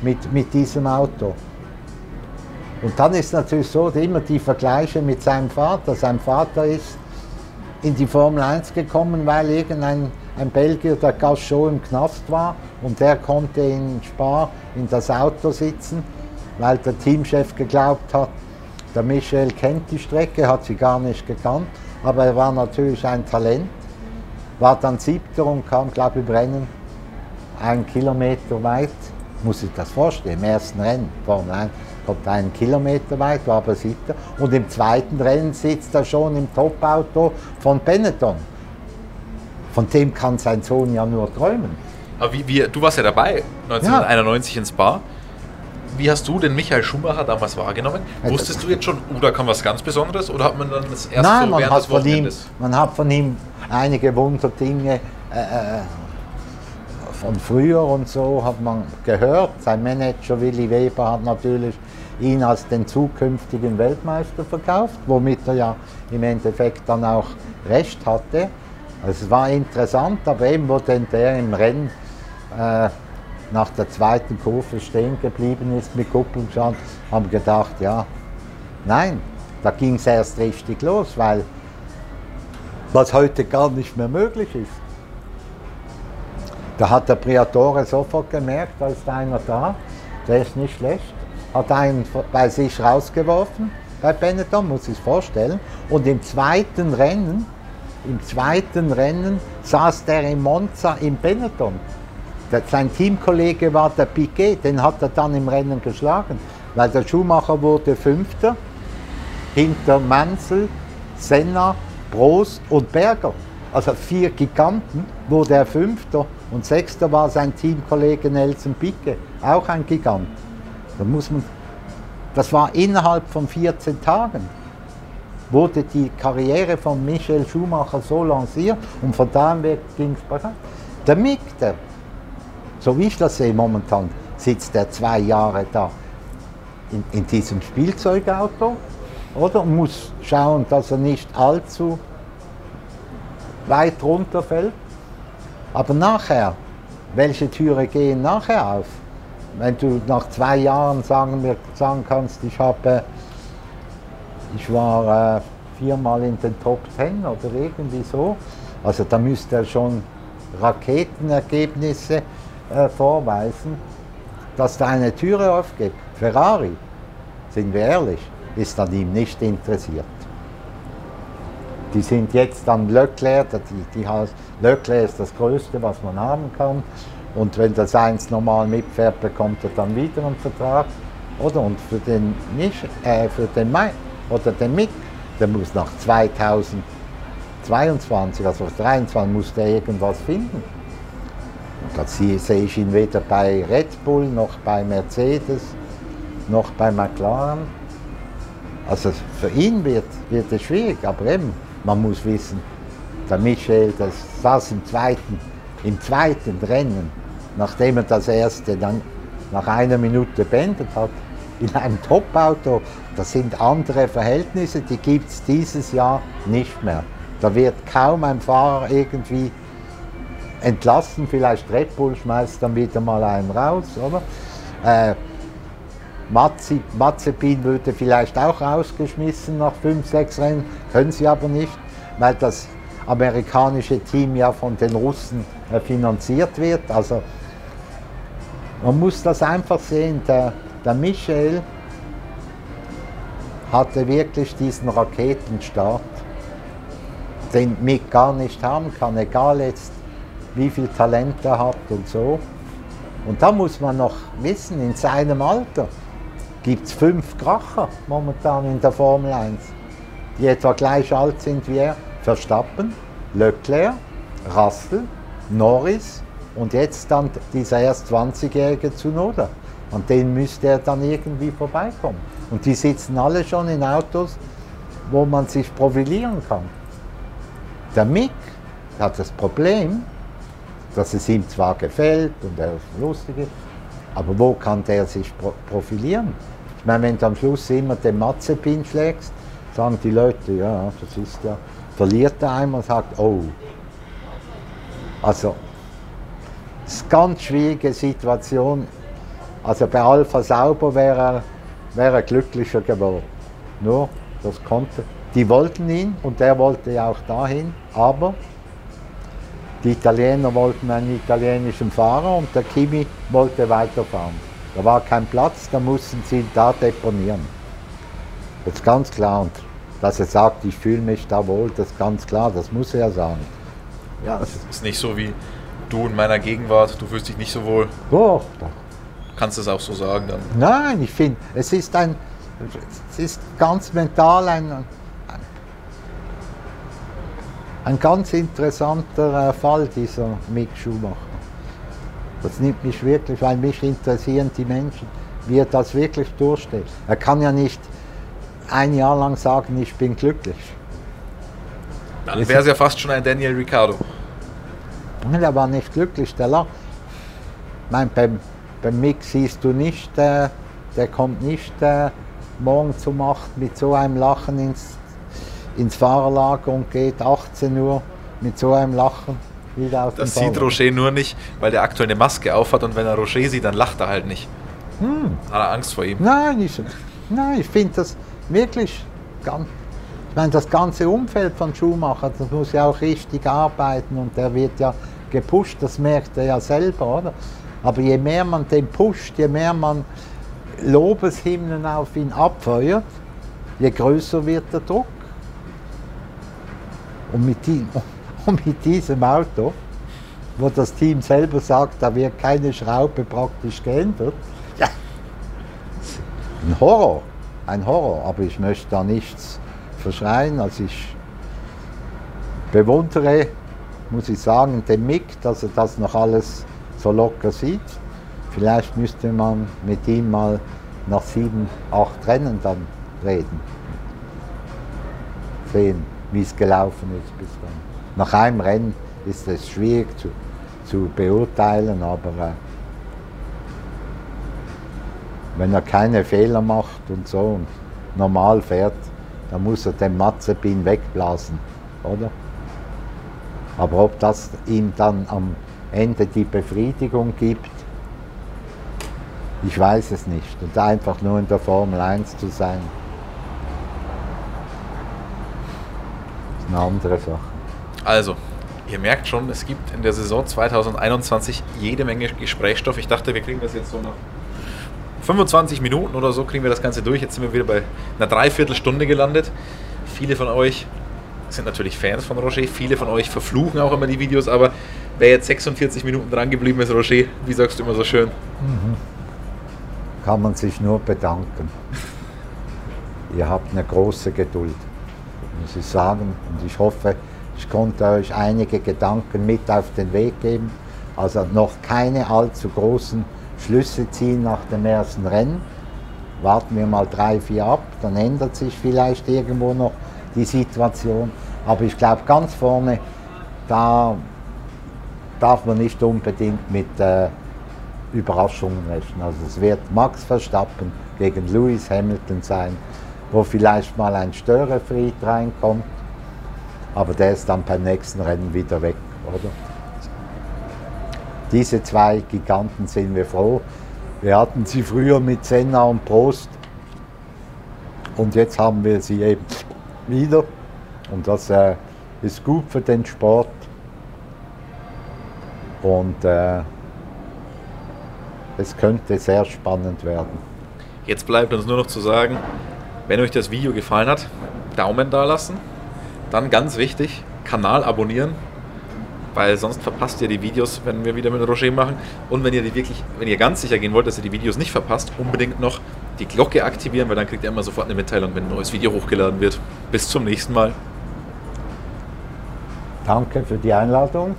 mit, mit diesem Auto. Und dann ist natürlich so, immer die Vergleiche mit seinem Vater. Sein Vater ist in die Formel 1 gekommen, weil irgendein ein Belgier, der Gachot im Knast war und der konnte in Spa in das Auto sitzen, weil der Teamchef geglaubt hat, der Michel kennt die Strecke, hat sie gar nicht gekannt, aber er war natürlich ein Talent, war dann siebter und kam, glaube ich, im Rennen einen Kilometer weit, muss ich das vorstellen, im ersten Rennen, Formel 1, kommt einen Kilometer weit, war aber siebter. Und im zweiten Rennen sitzt er schon im Top-Auto von Benetton. Von dem kann sein Sohn ja nur träumen. Aber wie, wie, du warst ja dabei, 1991 ja. in Spa. Wie hast du den Michael Schumacher damals wahrgenommen? Wusstest du jetzt schon, oder kam was ganz Besonderes oder hat man dann das erste Nein, so man hat von ihm, man hat von ihm einige Wunderdinge äh, äh von früher und so hat man gehört. Sein Manager Willy Weber hat natürlich ihn als den zukünftigen Weltmeister verkauft, womit er ja im Endeffekt dann auch recht hatte. Es war interessant, aber eben wo denn der im Rennen äh, nach der zweiten Kurve stehen geblieben ist mit Kupplungsstand, haben gedacht, ja, nein, da ging es erst richtig los, weil was heute gar nicht mehr möglich ist. Da hat der Priatore sofort gemerkt, da ist einer da, der ist nicht schlecht, hat einen bei sich rausgeworfen, bei Benetton, muss ich vorstellen. Und im zweiten Rennen, im zweiten Rennen saß der in Monza im Benetton. Sein Teamkollege war der Piquet, den hat er dann im Rennen geschlagen, weil der Schumacher wurde Fünfter hinter Mansell, Senna, Prost und Berger. Also vier Giganten wurde er Fünfter und Sechster war sein Teamkollege Nelson Piquet, auch ein Gigant. Da muss man, das war innerhalb von 14 Tagen wurde die Karriere von Michael Schumacher so lanciert und von da an ging es bergab. Der Mick, der, so wie ich das sehe momentan, sitzt er zwei Jahre da in, in diesem Spielzeugauto oder? Und muss schauen, dass er nicht allzu weit runterfällt. Aber nachher, welche Türe gehen nachher auf? Wenn du nach zwei Jahren sagen, sagen kannst, ich, habe, ich war äh, viermal in den Top Ten oder irgendwie so, also da müsste er schon Raketenergebnisse äh, vorweisen, dass da eine Türe aufgeht. Ferrari, sind wir ehrlich, ist an ihm nicht interessiert. Die sind jetzt an Leclerc, die, die, Leclerc ist das Größte, was man haben kann. Und wenn das eins normal mitfährt, bekommt er dann wieder einen Vertrag. Oder? Und für den, nicht, äh, für den Mai oder den Mick, der muss nach 2022, also 2023, muss der irgendwas finden. Da sehe ich ihn weder bei Red Bull, noch bei Mercedes, noch bei McLaren. Also für ihn wird, wird es schwierig, aber eben, man muss wissen, der Michel, das saß im zweiten, im zweiten Rennen, nachdem er das erste dann nach einer Minute beendet hat, in einem Top-Auto, das sind andere Verhältnisse, die gibt es dieses Jahr nicht mehr. Da wird kaum ein Fahrer irgendwie entlassen, vielleicht Red Bull schmeißt dann wieder mal einen raus, oder? Äh, Mazepin würde vielleicht auch rausgeschmissen nach fünf, sechs Rennen, können sie aber nicht, weil das amerikanische Team ja von den Russen äh, finanziert wird. Also man muss das einfach sehen. Der, der Michel hatte wirklich diesen Raketenstart, den Mick gar nicht haben kann, egal jetzt wie viel Talent er hat und so. Und da muss man noch wissen, in seinem Alter, gibt es fünf Kracher momentan in der Formel 1, die etwa gleich alt sind wie er. Verstappen, Leclerc, Russell, Norris und jetzt dann dieser erst 20-jährige Zunoda. An den müsste er dann irgendwie vorbeikommen. Und die sitzen alle schon in Autos, wo man sich profilieren kann. Der Mick hat das Problem, dass es ihm zwar gefällt und er ist lustig, aber wo kann der sich profilieren? Ich meine, wenn du am Schluss immer den Matzepin schlägst, sagen die Leute, ja, das ist ja, verliert er einmal und sagt, oh. Also, das ist eine ganz schwierige Situation. Also bei Alpha Sauber wäre er, wär er glücklicher geworden. Nur, das konnte. Die wollten ihn und er wollte ja auch dahin, aber die Italiener wollten einen italienischen Fahrer und der Kimi wollte weiterfahren. Da war kein Platz, da mussten sie ihn da deponieren. Das ist ganz klar. Und dass er sagt, ich fühle mich da wohl, das ist ganz klar, das muss er ja sagen. Ja, es ist nicht so wie du in meiner Gegenwart, du fühlst dich nicht so wohl. Doch, doch. Kannst du es auch so sagen dann? Nein, ich finde, es ist ein, es ist ganz mental ein, ein, ganz interessanter äh, Fall, dieser Mick Schumacher. Das nimmt mich wirklich, weil mich interessieren die Menschen, wie er das wirklich durchsteht. Er kann ja nicht ein Jahr lang sagen, ich bin glücklich. Dann wäre es ja fast schon ein Daniel Ricciardo. Er war nicht glücklich, der lacht. Mein, beim, beim Mick siehst du nicht, äh, der kommt nicht äh, morgen um 8 mit so einem Lachen ins, ins Fahrerlager und geht 18 Uhr mit so einem Lachen wieder auf Das sieht Rocher nur nicht, weil der aktuell eine Maske aufhat und wenn er Rocher sieht, dann lacht er halt nicht. Hm. Hat er Angst vor ihm? Nein, ich, nein, ich finde das wirklich ganz, ich meine, das ganze Umfeld von Schumacher, das muss ja auch richtig arbeiten und der wird ja gepusht, das merkt er ja selber, oder? Aber je mehr man den pusht, je mehr man Lobeshymnen auf ihn abfeuert, je größer wird der Druck. Und mit, die, und mit diesem Auto, wo das Team selber sagt, da wird keine Schraube praktisch geändert, ja, ein Horror, ein Horror, aber ich möchte da nichts verschreien. Also ich bewundere, muss ich sagen, den Mick, dass er das noch alles so locker sieht. Vielleicht müsste man mit ihm mal nach sieben, acht Rennen dann reden. Sehen, wie es gelaufen ist bis dann. Nach einem Rennen ist es schwierig zu, zu beurteilen, aber äh, wenn er keine Fehler macht und so und normal fährt, dann muss er den Matzepin wegblasen, oder? Aber ob das ihm dann am Ende die Befriedigung gibt, ich weiß es nicht. Und einfach nur in der Formel 1 zu sein, eine andere Sache. Also, ihr merkt schon, es gibt in der Saison 2021 jede Menge Gesprächsstoff. Ich dachte, wir kriegen das jetzt so nach 25 Minuten oder so, kriegen wir das Ganze durch. Jetzt sind wir wieder bei einer Dreiviertelstunde gelandet. Viele von euch sind natürlich Fans von Roger. Viele von euch verfluchen auch immer die Videos, aber wer jetzt 46 Minuten dran geblieben ist, Roger, wie sagst du immer so schön? Mhm. Kann man sich nur bedanken. Ihr habt eine große Geduld, muss ich sagen. Und ich hoffe, ich konnte euch einige Gedanken mit auf den Weg geben. Also noch keine allzu großen Schlüsse ziehen nach dem ersten Rennen. Warten wir mal drei, vier ab, dann ändert sich vielleicht irgendwo noch die Situation. Aber ich glaube, ganz vorne, da darf man nicht unbedingt mit äh, Überraschungen rechnen. Also es wird Max Verstappen gegen Lewis Hamilton sein, wo vielleicht mal ein Störefried reinkommt, aber der ist dann beim nächsten Rennen wieder weg, oder? Diese zwei Giganten sind wir froh. Wir hatten sie früher mit Senna und Prost und jetzt haben wir sie eben wieder. Und das äh, ist gut für den Sport. Und äh, es könnte sehr spannend werden. Jetzt bleibt uns nur noch zu sagen, wenn euch das Video gefallen hat, Daumen da lassen. Dann ganz wichtig, Kanal abonnieren, weil sonst verpasst ihr die Videos, wenn wir wieder mit Roger machen. Und wenn ihr die wirklich, wenn ihr ganz sicher gehen wollt, dass ihr die Videos nicht verpasst, unbedingt noch die Glocke aktivieren, weil dann kriegt ihr immer sofort eine Mitteilung, wenn ein neues Video hochgeladen wird. Bis zum nächsten Mal. Danke für die Einladung.